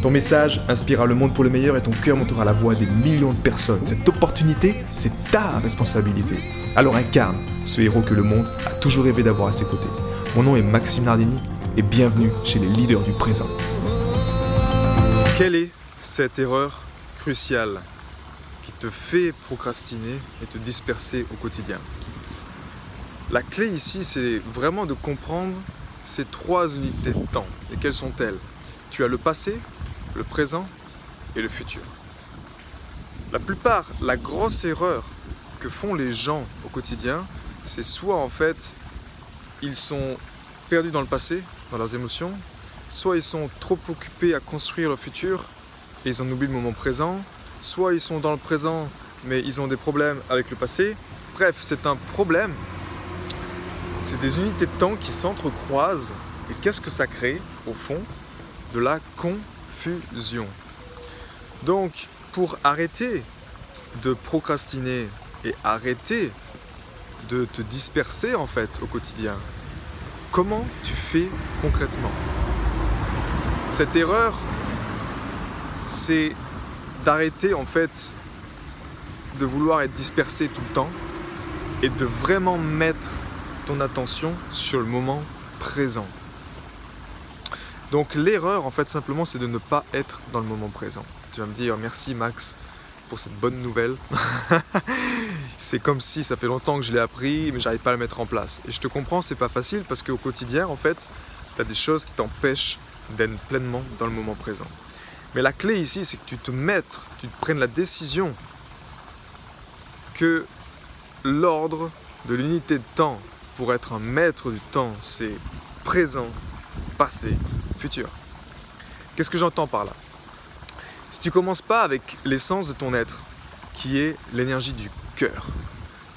Ton message inspirera le monde pour le meilleur et ton cœur montera la voix des millions de personnes. Cette opportunité, c'est ta responsabilité. Alors incarne ce héros que le monde a toujours rêvé d'avoir à ses côtés. Mon nom est Maxime Nardini et bienvenue chez les leaders du présent. Quelle est cette erreur cruciale qui te fait procrastiner et te disperser au quotidien? La clé ici, c'est vraiment de comprendre ces trois unités de temps. Et quelles sont-elles? Tu as le passé, le présent et le futur. La plupart, la grosse erreur que font les gens au quotidien, c'est soit en fait ils sont perdus dans le passé, dans leurs émotions, soit ils sont trop occupés à construire le futur et ils en oublient le moment présent, soit ils sont dans le présent mais ils ont des problèmes avec le passé. Bref, c'est un problème. C'est des unités de temps qui s'entrecroisent et qu'est-ce que ça crée au fond De la Donc, pour arrêter de procrastiner et arrêter de te disperser en fait au quotidien. Comment tu fais concrètement? Cette erreur, c'est d'arrêter en fait de vouloir être dispersé tout le temps et de vraiment mettre ton attention sur le moment présent. Donc l'erreur en fait simplement c'est de ne pas être dans le moment présent. Tu vas me dire merci Max pour cette bonne nouvelle. c'est comme si ça fait longtemps que je l'ai appris, mais j'arrive pas à le mettre en place. Et je te comprends, c'est pas facile parce qu'au quotidien, en fait, tu as des choses qui t'empêchent d'être pleinement dans le moment présent. Mais la clé ici, c'est que tu te mettes, tu te prennes la décision que l'ordre de l'unité de temps pour être un maître du temps, c'est présent, passé, futur. Qu'est-ce que j'entends par là? Si tu commences pas avec l'essence de ton être, qui est l'énergie du cœur,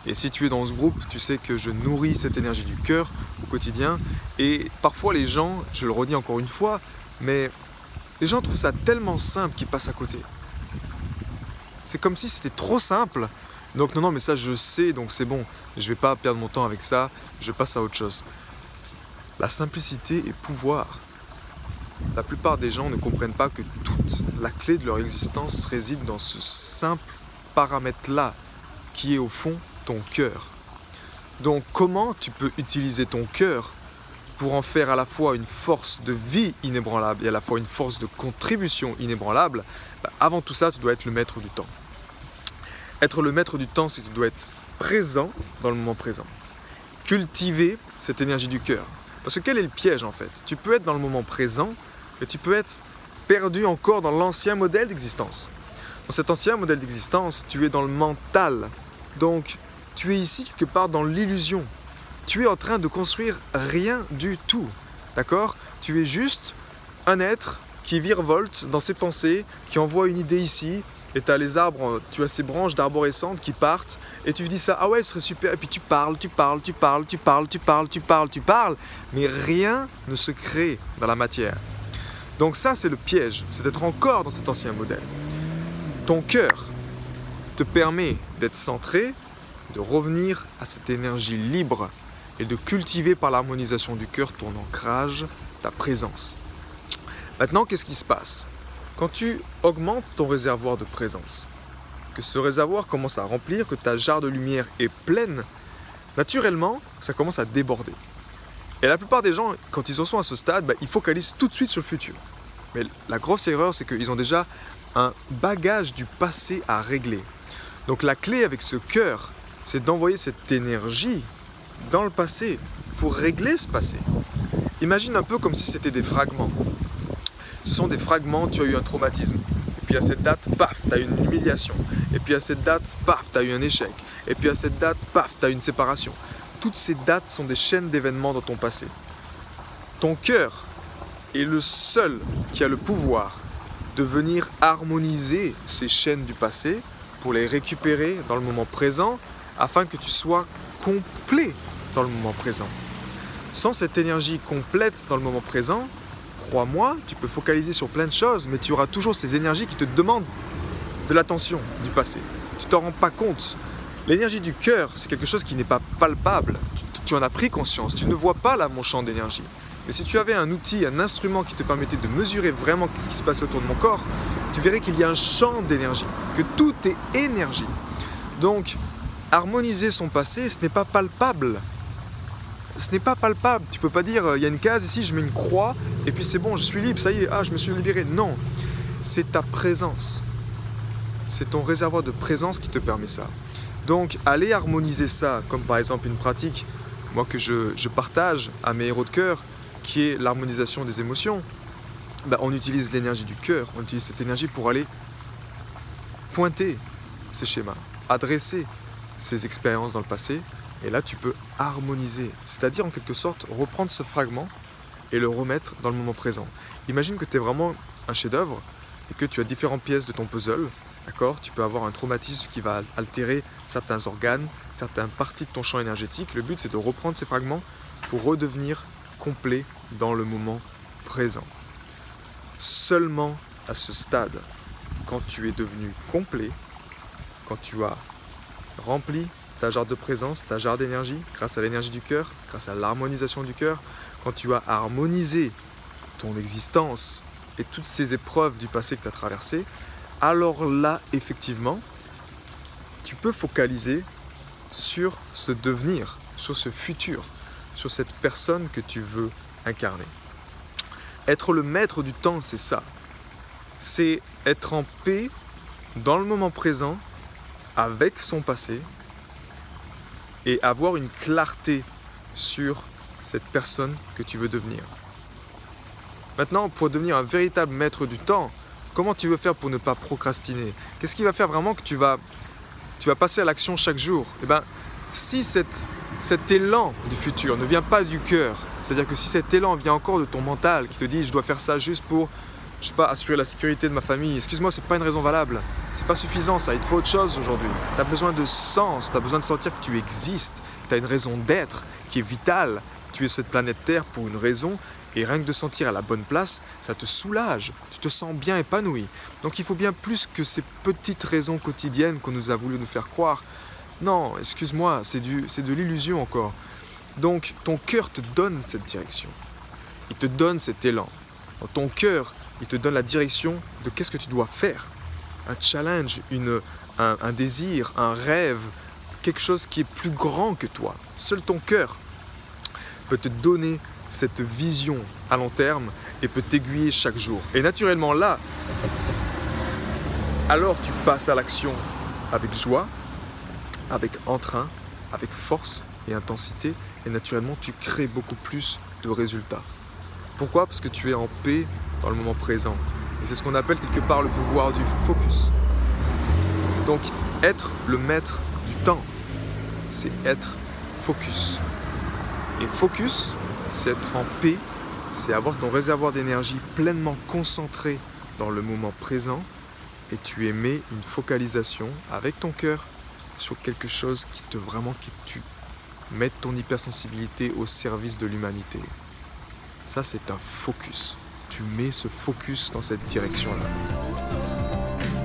et si tu es dans ce groupe, tu sais que je nourris cette énergie du cœur au quotidien, et parfois les gens, je le redis encore une fois, mais les gens trouvent ça tellement simple qu'ils passent à côté. C'est comme si c'était trop simple. Donc non, non, mais ça je sais, donc c'est bon. Je vais pas perdre mon temps avec ça, je passe à autre chose. La simplicité est pouvoir. La plupart des gens ne comprennent pas que toute la clé de leur existence réside dans ce simple paramètre-là, qui est au fond ton cœur. Donc comment tu peux utiliser ton cœur pour en faire à la fois une force de vie inébranlable et à la fois une force de contribution inébranlable? Bah, Avant tout ça, tu dois être le maître du temps. Être le maître du temps, c'est que tu dois être présent dans le moment présent. Cultiver cette énergie du cœur. Parce que quel est le piège en fait? Tu peux être dans le moment présent, et tu peux être perdu encore dans l'ancien modèle d'existence. Dans cet ancien modèle d'existence, tu es dans le mental. Donc, tu es ici quelque part dans l'illusion. Tu es en train de construire rien du tout. D'accord? Tu es juste un être qui virevolte dans ses pensées, qui envoie une idée ici, et tu as les arbres, tu as ces branches d'arborescentes qui partent, et tu dis ça, ah ouais, ce serait super, et puis tu parles, tu parles, tu parles, tu parles, tu parles, tu parles, tu parles, mais rien ne se crée dans la matière. Donc ça, c'est le piège, c'est d'être encore dans cet ancien modèle. Ton cœur te permet d'être centré, de revenir à cette énergie libre et de cultiver par l'harmonisation du cœur ton ancrage, ta présence. Maintenant, qu'est-ce qui se passe? Quand tu augmentes ton réservoir de présence, que ce réservoir commence à remplir, que ta jarre de lumière est pleine, naturellement, ça commence à déborder. Et la plupart des gens, quand ils en sont à ce stade, bah, ils focalisent tout de suite sur le futur. Mais la grosse erreur, c'est qu'ils ont déjà un bagage du passé à régler. Donc la clé avec ce cœur, c'est d'envoyer cette énergie dans le passé pour régler ce passé. Imagine un peu comme si c'était des fragments. Ce sont des fragments, tu as eu un traumatisme. Et puis à cette date, paf, tu as eu une humiliation. Et puis à cette date, paf, tu as eu un échec. Et puis à cette date, paf, tu as eu une séparation toutes ces dates sont des chaînes d'événements dans ton passé. Ton cœur est le seul qui a le pouvoir de venir harmoniser ces chaînes du passé pour les récupérer dans le moment présent afin que tu sois complet dans le moment présent. Sans cette énergie complète dans le moment présent, crois-moi, tu peux focaliser sur plein de choses, mais tu auras toujours ces énergies qui te demandent de l'attention du passé. Tu t'en rends pas compte. L'énergie du cœur, c'est quelque chose qui n'est pas palpable. Tu, en as pris conscience. Tu ne vois pas là mon champ d'énergie. Si tu avais un outil, un instrument qui te permettait de mesurer vraiment ce qui se passe autour de mon corps, tu verrais qu'il y a un champ d'énergie, que tout est énergie. Donc, harmoniser son passé, ce n'est pas palpable. Ce n'est pas palpable. Tu peux pas dire, euh, il y a une case ici, je mets une croix, et puis c'est bon, je suis libre, ça y est, ah, je me suis libéré. Non, c'est ta présence. C'est ton réservoir de présence qui te permet ça. Donc, aller harmoniser ça, comme par exemple une pratique, moi que je partage à mes héros de cœur, qui est l'harmonisation des émotions, bah, on utilise l'énergie du cœur, on utilise cette énergie pour aller pointer ces schémas, adresser ces expériences dans le passé, et là tu peux harmoniser, c'est-à-dire en quelque sorte reprendre ce fragment et le remettre dans le moment présent. Imagine que tu es vraiment un chef-d'œuvre et que tu as différentes pièces de ton puzzle, d'accord? Tu peux avoir un traumatisme qui va altérer certains organes, certaines parties de ton champ énergétique. Le but c'est de reprendre ces fragments pour redevenir complet dans le moment présent. Seulement à ce stade, quand tu es devenu complet, quand tu as rempli ta jarre de présence, ta jarre d'énergie, grâce à l'énergie du cœur, grâce à l'harmonisation du cœur, quand tu as harmonisé ton existence et toutes ces épreuves du passé que tu as traversées, alors là, effectivement, tu peux focaliser sur ce devenir, sur ce futur, sur cette personne que tu veux incarner. Être le maître du temps, c'est ça. C'est être en paix dans le moment présent avec son passé et avoir une clarté sur cette personne que tu veux devenir. Maintenant, pour devenir un véritable maître du temps, comment tu veux faire pour ne pas procrastiner? Qu'est-ce qui va faire vraiment que tu vas, tu vas passer à l'action chaque jour? Eh bien, si cette cet élan du futur ne vient pas du cœur, c'est-à-dire que si cet élan vient encore de ton mental qui te dit je dois faire ça juste pour je sais pas assurer la sécurité de ma famille, excuse-moi, c'est pas une raison valable. C'est pas suffisant ça, il te faut autre chose aujourd'hui. Tu as besoin de sens, tu as besoin de sentir que tu existes, tu as une raison d'être qui est vitale. Tu es cette planète Terre pour une raison et rien que de sentir à la bonne place, ça te soulage, tu te sens bien épanoui. Donc il faut bien plus que ces petites raisons quotidiennes qu'on nous a voulu nous faire croire. Non, excuse-moi, c'est de l'illusion encore. Donc ton cœur te donne cette direction. Il te donne cet élan. ton cœur, il te donne la direction de qu'est-ce que tu dois faire. Un challenge, une, un, un désir, un rêve, quelque chose qui est plus grand que toi. Seul ton cœur peut te donner cette vision à long terme et peut t'aiguiller chaque jour. Et naturellement là, alors tu passes à l'action avec joie, avec entrain, avec force et intensité, et naturellement tu crées beaucoup plus de résultats. Pourquoi? Parce que tu es en paix dans le moment présent. Et c'est ce qu'on appelle quelque part le pouvoir du focus. Donc être le maître du temps, c'est être focus. Et focus, c'est être en paix, c'est avoir ton réservoir d'énergie pleinement concentré dans le moment présent et tu émets une focalisation avec ton cœur sur quelque chose qui te vraiment qui tu mettes ton hypersensibilité au service de l'humanité. Ça c'est un focus. Tu mets ce focus dans cette direction-là.